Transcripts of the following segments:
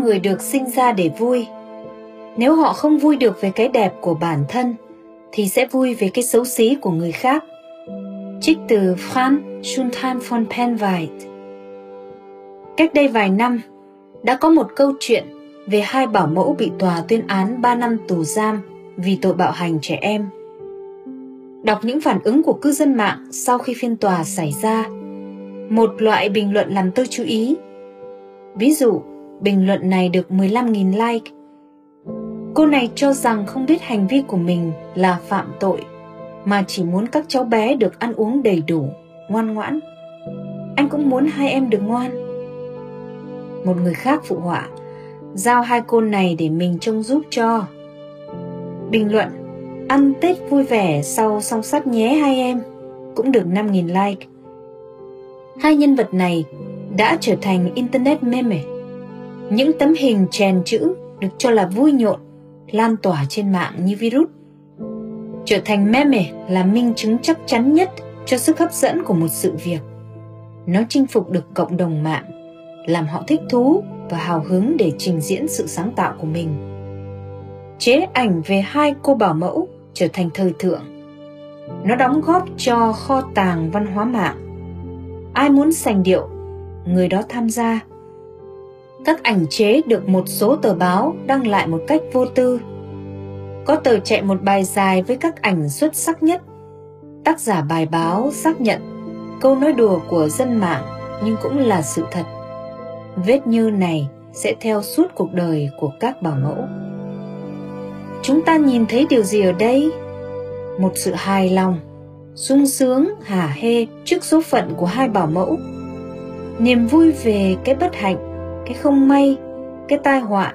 con người được sinh ra để vui nếu họ không vui được về cái đẹp của bản thân thì sẽ vui về cái xấu xí của người khác trích từ Franz Schultheim von Penweit cách đây vài năm đã có một câu chuyện về hai bảo mẫu bị tòa tuyên án 3 năm tù giam vì tội bạo hành trẻ em. Đọc những phản ứng của cư dân mạng sau khi phiên tòa xảy ra, một loại bình luận làm tôi chú ý. Ví dụ, bình luận này được 15.000 like. Cô này cho rằng không biết hành vi của mình là phạm tội, mà chỉ muốn các cháu bé được ăn uống đầy đủ, ngoan ngoãn. Anh cũng muốn hai em được ngoan. Một người khác phụ họa, giao hai cô này để mình trông giúp cho. Bình luận, ăn Tết vui vẻ sau song sắt nhé hai em, cũng được 5.000 like. Hai nhân vật này đã trở thành Internet meme. Những tấm hình chèn chữ được cho là vui nhộn, lan tỏa trên mạng như virus. Trở thành meme là minh chứng chắc chắn nhất cho sức hấp dẫn của một sự việc. Nó chinh phục được cộng đồng mạng, làm họ thích thú và hào hứng để trình diễn sự sáng tạo của mình. Chế ảnh về hai cô bảo mẫu trở thành thời thượng. Nó đóng góp cho kho tàng văn hóa mạng. Ai muốn sành điệu, người đó tham gia. Các ảnh chế được một số tờ báo đăng lại một cách vô tư. Có tờ chạy một bài dài với các ảnh xuất sắc nhất. Tác giả bài báo xác nhận, câu nói đùa của dân mạng nhưng cũng là sự thật vết như này sẽ theo suốt cuộc đời của các bảo mẫu chúng ta nhìn thấy điều gì ở đây một sự hài lòng, sung sướng, hả hê trước số phận của hai bảo mẫu niềm vui về cái bất hạnh cái không may, cái tai họa.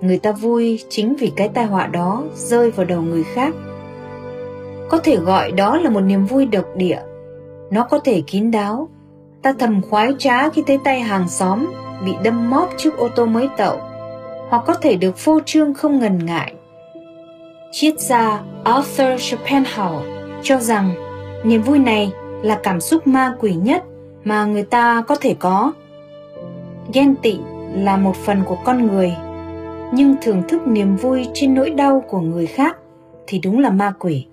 Người ta vui chính vì cái tai họa đó rơi vào đầu người khác. Có thể gọi đó là một niềm vui độc địa. Nó có thể kín đáo. Ta thầm khoái trá khi thấy tay hàng xóm bị đâm móp trước ô tô mới tậu hoặc có thể được phô trương không ngần ngại. Triết gia Arthur Schopenhauer cho rằng niềm vui này là cảm xúc ma quỷ nhất mà người ta có thể có ghen tị là một phần của con người, nhưng thưởng thức niềm vui trên nỗi đau của người khác thì đúng là ma quỷ.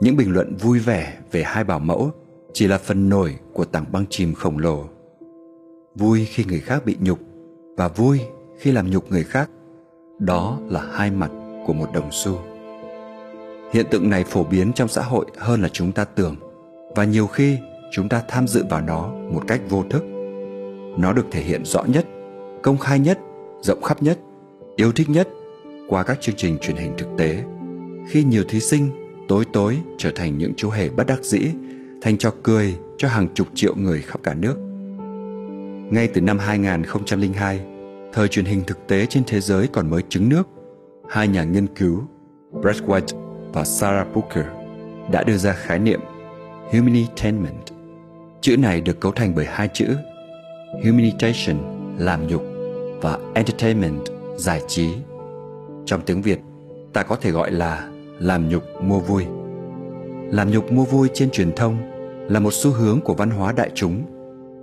Những bình luận vui vẻ về hai bảo mẫu chỉ là phần nổi của tảng băng chìm khổng lồ. Vui khi người khác bị nhục và vui khi làm nhục người khác, đó là hai mặt của một đồng xu. Hiện tượng này phổ biến trong xã hội hơn là chúng ta tưởng, và nhiều khi chúng ta tham dự vào nó một cách vô thức. Nó được thể hiện rõ nhất công khai nhất rộng khắp nhất yêu thích nhất qua các chương trình truyền hình thực tế. Khi nhiều thí sinh tối tối trở thành những chú hề bất đắc dĩ thành trò cười cho hàng chục triệu người khắp cả nước. Ngay từ năm 2002, thời truyền hình thực tế trên thế giới còn mới trứng nước, hai nhà nghiên cứu Brett White và Sarah Booker đã đưa ra khái niệm humanitainment. Chữ này được cấu thành bởi hai chữ humiliation làm nhục và entertainment giải trí. Trong tiếng Việt, ta có thể gọi là làm nhục mua vui. Làm nhục mua vui trên truyền thông là một xu hướng của văn hóa đại chúng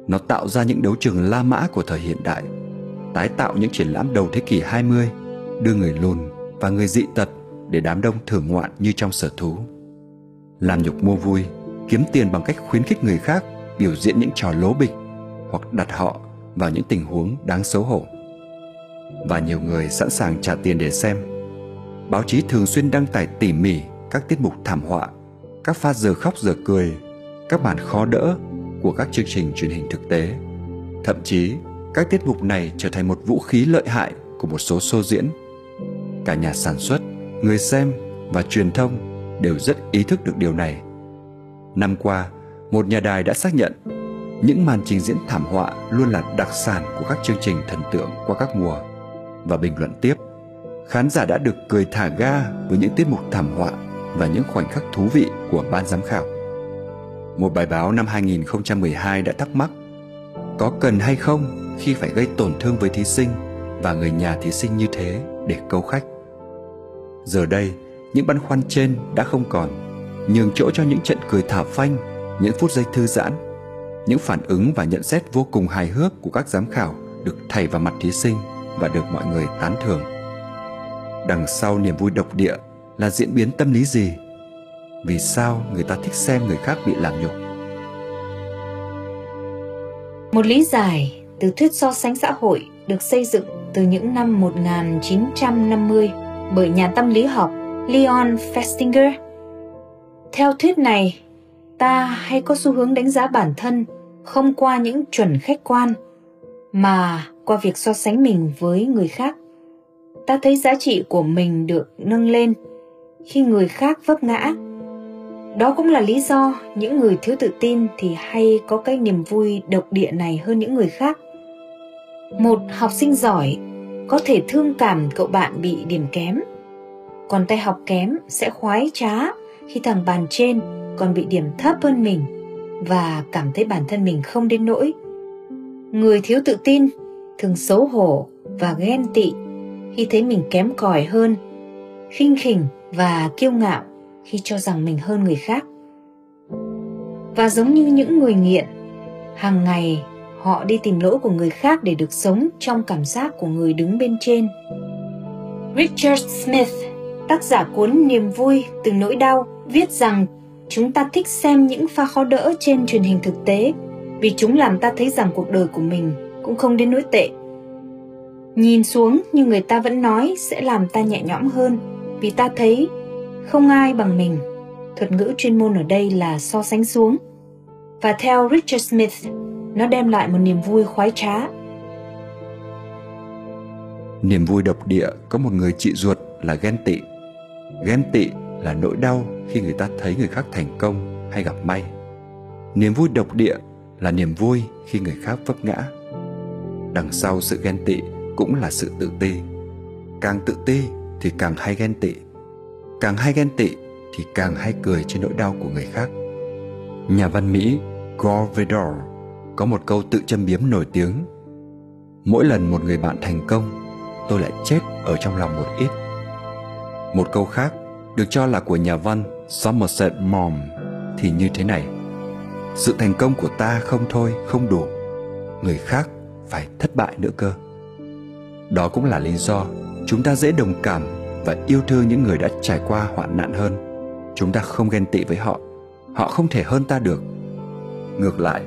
nó tạo ra những đấu trường La Mã của thời hiện đại, tái tạo những triển lãm đầu thế kỷ 20, đưa người lùn và người dị tật để đám đông thưởng ngoạn như trong sở thú. Làm nhục mua vui, kiếm tiền bằng cách khuyến khích người khác biểu diễn những trò lố bịch hoặc đặt họ vào những tình huống đáng xấu hổ. Và nhiều người sẵn sàng trả tiền để xem. Báo chí thường xuyên đăng tải tỉ mỉ các tiết mục thảm họa, các pha giờ khóc giờ cười, các bản khó đỡ của các chương trình truyền hình thực tế. Thậm chí, các tiết mục này trở thành một vũ khí lợi hại của một số show diễn. Cả nhà sản xuất, người xem và truyền thông đều rất ý thức được điều này. Năm qua, một nhà đài đã xác nhận những màn trình diễn thảm họa luôn là đặc sản của các chương trình thần tượng qua các mùa và bình luận tiếp khán giả đã được cười thả ga với những tiết mục thảm họa và những khoảnh khắc thú vị của ban giám khảo. Một bài báo năm 2012 đã thắc mắc có cần hay không khi phải gây tổn thương với thí sinh và người nhà thí sinh như thế để câu khách. Giờ đây, những băn khoăn trên đã không còn, nhường chỗ cho những trận cười thả phanh, những phút giây thư giãn, những phản ứng và nhận xét vô cùng hài hước của các giám khảo được thầy vào mặt thí sinh và được mọi người tán thưởng. Đằng sau niềm vui độc địa là diễn biến tâm lý gì? Vì sao người ta thích xem người khác bị làm nhục? Một lý giải từ thuyết so sánh xã hội được xây dựng từ những năm 1950 bởi nhà tâm lý học Leon Festinger. Theo thuyết này, ta hay có xu hướng đánh giá bản thân không qua những chuẩn khách quan, mà qua việc so sánh mình với người khác. Ta thấy giá trị của mình được nâng lên khi người khác vấp ngã. Đó cũng là lý do những người thiếu tự tin thì hay có cái niềm vui độc địa này hơn những người khác. Một học sinh giỏi có thể thương cảm cậu bạn bị điểm kém, còn tay học kém sẽ khoái trá khi thằng bàn trên còn bị điểm thấp hơn mình và cảm thấy bản thân mình không đến nỗi. Người thiếu tự tin, thường xấu hổ và ghen tị khi thấy mình kém cỏi hơn, khinh khỉnh và kiêu ngạo khi cho rằng mình hơn người khác. Và giống như những người nghiện, hàng ngày họ đi tìm lỗi của người khác để được sống trong cảm giác của người đứng bên trên. Richard smith, tác giả cuốn Niềm vui từ nỗi đau, viết rằng chúng ta thích xem những pha khó đỡ trên truyền hình thực tế vì chúng làm ta thấy rằng cuộc đời của mình cũng không đến nỗi tệ. Nhìn xuống như người ta vẫn nói sẽ làm ta nhẹ nhõm hơn vì ta thấy không ai bằng mình. Thuật ngữ chuyên môn ở đây là so sánh xuống. Và theo Richard Smith, nó đem lại một niềm vui khoái trá. Niềm vui độc địa có một người chị ruột là ghen tị Ghen tị là nỗi đau khi người ta thấy người khác thành công hay gặp may. Niềm vui độc địa là niềm vui khi người khác vấp ngã. Đằng sau sự ghen tị cũng là sự tự ti. Càng tự ti thì càng hay ghen tị. Càng hay ghen tị thì càng hay cười trên nỗi đau của người khác. Nhà văn Mỹ Gore Vidal có một câu tự châm biếm nổi tiếng. Mỗi lần một người bạn thành công, tôi lại chết ở trong lòng một ít một câu khác được cho là của nhà văn Somerset Maugham thì như thế này. Sự thành công của ta không thôi không đủ. Người khác phải thất bại nữa cơ. Đó cũng là lý do chúng ta dễ đồng cảm và yêu thương những người đã trải qua hoạn nạn hơn. Chúng ta không ghen tị với họ. Họ không thể hơn ta được. Ngược lại,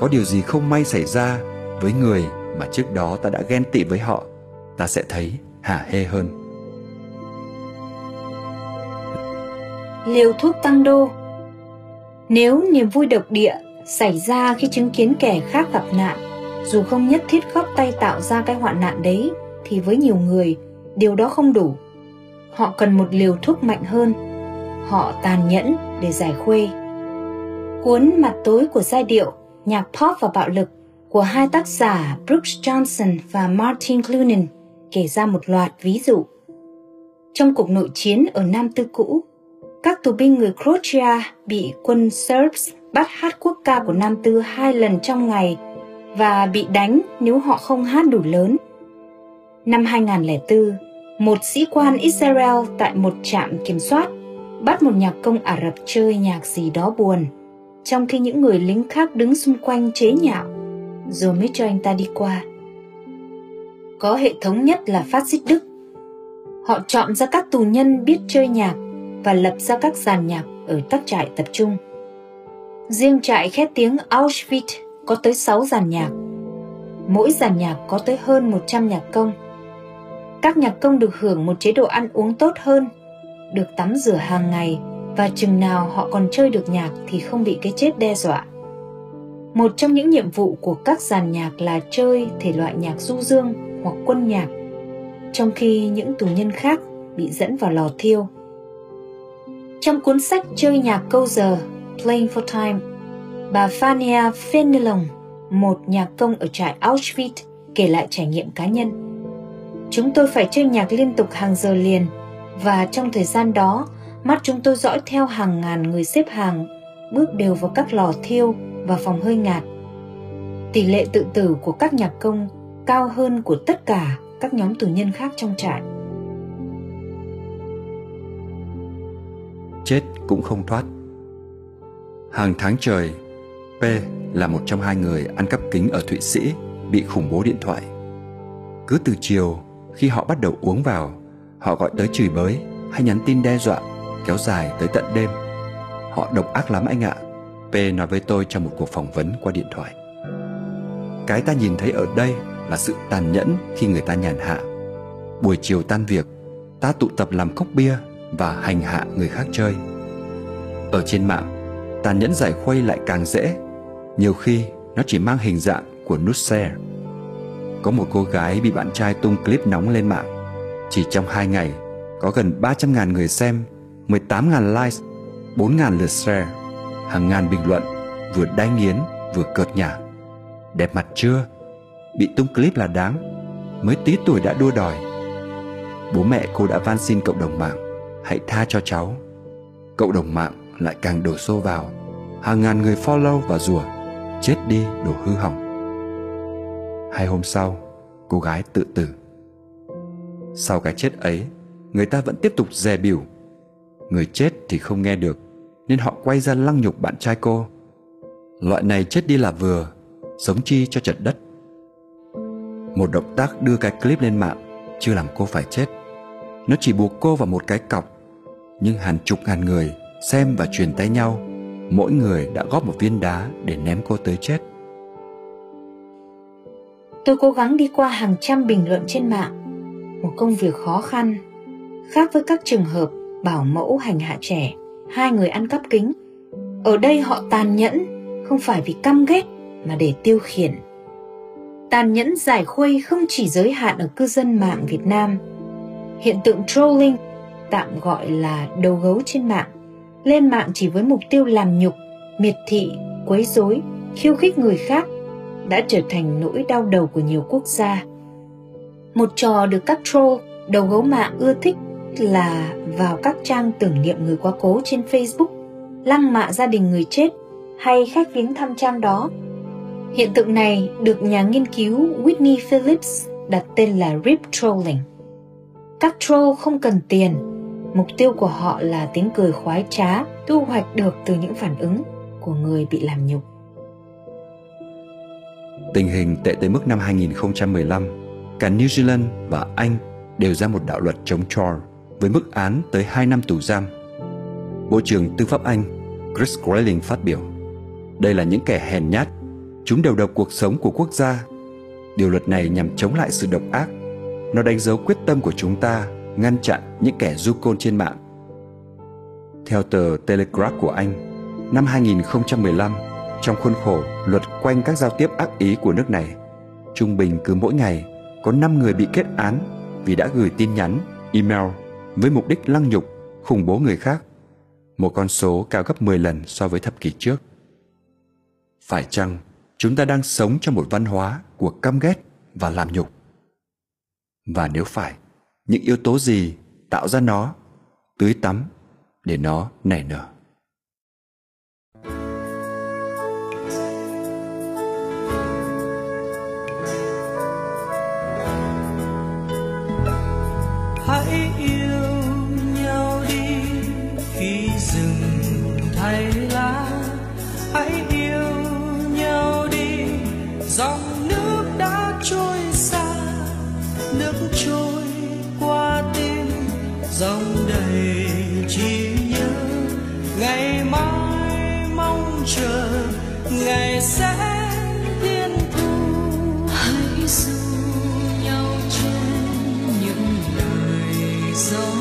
có điều gì không may xảy ra với người mà trước đó ta đã ghen tị với họ Ta sẽ thấy hả hê hơn. Liều thuốc tăng đô. Nếu niềm vui độc địa xảy ra khi chứng kiến kẻ khác gặp nạn, dù không nhất thiết góp tay tạo ra cái hoạn nạn đấy, thì với nhiều người, điều đó không đủ. Họ cần một liều thuốc mạnh hơn. Họ tàn nhẫn để giải khuây. Cuốn Mặt tối của giai điệu, nhạc pop và bạo lực của hai tác giả Brooks Johnson và Martin Clunin kể ra một loạt ví dụ. Trong cuộc nội chiến ở Nam Tư cũ, các tù binh người Croatia bị quân Serbs bắt hát quốc ca của Nam Tư hai lần trong ngày và bị đánh nếu họ không hát đủ lớn. Năm 2004, một sĩ quan Israel tại một trạm kiểm soát bắt một nhạc công Ả Rập chơi nhạc gì đó buồn, trong khi những người lính khác đứng xung quanh chế nhạo, rồi mới cho anh ta đi qua. Có hệ thống nhất là phát xít Đức. Họ chọn ra các tù nhân biết chơi nhạc và lập ra các giàn nhạc ở các trại tập trung. Riêng trại khét tiếng Auschwitz có tới 6 giàn nhạc. Mỗi giàn nhạc có tới hơn 100 nhạc công. Các nhạc công được hưởng một chế độ ăn uống tốt hơn, được tắm rửa hàng ngày và chừng nào họ còn chơi được nhạc thì không bị cái chết đe dọa. Một trong những nhiệm vụ của các giàn nhạc là chơi thể loại nhạc du dương hoặc quân nhạc, trong khi những tù nhân khác bị dẫn vào lò thiêu trong cuốn sách Chơi nhạc câu giờ Playing for Time, bà Fania Fenelon, một nhạc công ở trại Auschwitz, kể lại trải nghiệm cá nhân. Chúng tôi phải chơi nhạc liên tục hàng giờ liền và trong thời gian đó, mắt chúng tôi dõi theo hàng ngàn người xếp hàng, bước đều vào các lò thiêu và phòng hơi ngạt. Tỷ lệ tự tử của các nhạc công cao hơn của tất cả các nhóm tù nhân khác trong trại. Chết cũng không thoát. Hàng tháng trời, P là một trong hai người ăn cắp kính ở Thụy Sĩ bị khủng bố điện thoại. Cứ từ chiều khi họ bắt đầu uống vào họ gọi tới chửi bới hay nhắn tin đe dọa kéo dài tới tận đêm. Họ độc ác lắm anh ạ p nói với tôi trong một cuộc phỏng vấn qua điện thoại. Cái ta nhìn thấy ở đây là sự tàn nhẫn khi người ta nhàn hạ. Buổi chiều tan việc ta tụ tập làm cốc bia và hành hạ người khác chơi. Ở trên mạng, tàn nhẫn giải khuây lại càng dễ. Nhiều khi, nó chỉ mang hình dạng của nút share có một cô gái bị bạn trai tung clip nóng lên mạng. Chỉ trong hai ngày, có gần 300.000 người xem 18.000 likes 4.000 lượt share. Hàng ngàn bình luận, vừa đai nghiến, vừa cợt nhả. Đẹp mặt chưa? Bị tung clip là đáng. Mới tí tuổi đã đua đòi. Bố mẹ cô đã van xin cộng đồng mạng hãy tha cho cháu. Cộng đồng mạng lại càng đổ xô vào. Hàng ngàn người follow và rủa, chết đi đồ hư hỏng. Hai hôm sau, cô gái tự tử. Sau cái chết ấy, người ta vẫn tiếp tục dè biểu người chết thì không nghe được, nên họ quay ra lăng nhục bạn trai cô. Loại này chết đi là vừa, sống chi cho chật đất. Một động tác đưa cái clip lên mạng chưa làm cô phải chết. Nó chỉ buộc cô vào một cái cọc nhưng hàng chục ngàn người xem và truyền tay nhau mỗi người đã góp một viên đá để ném cô tới chết. Tôi cố gắng đi qua hàng trăm bình luận trên mạng một công việc khó khăn khác với các trường hợp bảo mẫu hành hạ trẻ hai người ăn cắp kính. Ở đây họ tàn nhẫn không phải vì căm ghét mà để tiêu khiển. Tàn nhẫn giải khuây không chỉ giới hạn ở cư dân mạng Việt Nam. Hiện tượng trolling, tạm gọi là đầu gấu trên mạng, lên mạng chỉ với mục tiêu làm nhục, miệt thị, quấy rối, khiêu khích người khác đã trở thành nỗi đau đầu của nhiều quốc gia. Một trò được các troll đầu gấu mạng ưa thích là vào các trang tưởng niệm người quá cố trên Facebook, lăng mạ gia đình người chết hay khách viếng thăm trang đó Hiện tượng này được nhà nghiên cứu Whitney Phillips đặt tên là Rip Trolling. Các troll không cần tiền, mục tiêu của họ là tiếng cười khoái trá thu hoạch được từ những phản ứng của người bị làm nhục. Tình hình tệ tới mức năm 2015, cả New Zealand và Anh đều ra một đạo luật chống troll với mức án tới 2 năm tù giam. Bộ trưởng Tư pháp Anh Chris Grayling phát biểu Đây là những kẻ hèn nhát Chúng đều độc cuộc sống của quốc gia. Điều luật này nhằm chống lại sự độc ác. Nó đánh dấu quyết tâm của chúng ta ngăn chặn những kẻ du côn trên mạng. Theo tờ Telegraph của Anh, năm 2015, trong khuôn khổ luật quanh các giao tiếp ác ý của nước này, trung bình cứ mỗi ngày có 5 người bị kết án vì đã gửi tin nhắn, email với mục đích lăng nhục, khủng bố người khác, một con số cao gấp 10 lần so với thập kỷ trước. Phải chăng chúng ta đang sống trong một văn hóa của căm ghét và làm nhục và nếu phải những yếu tố gì tạo ra nó? Tưới tắm để nó nảy nở. so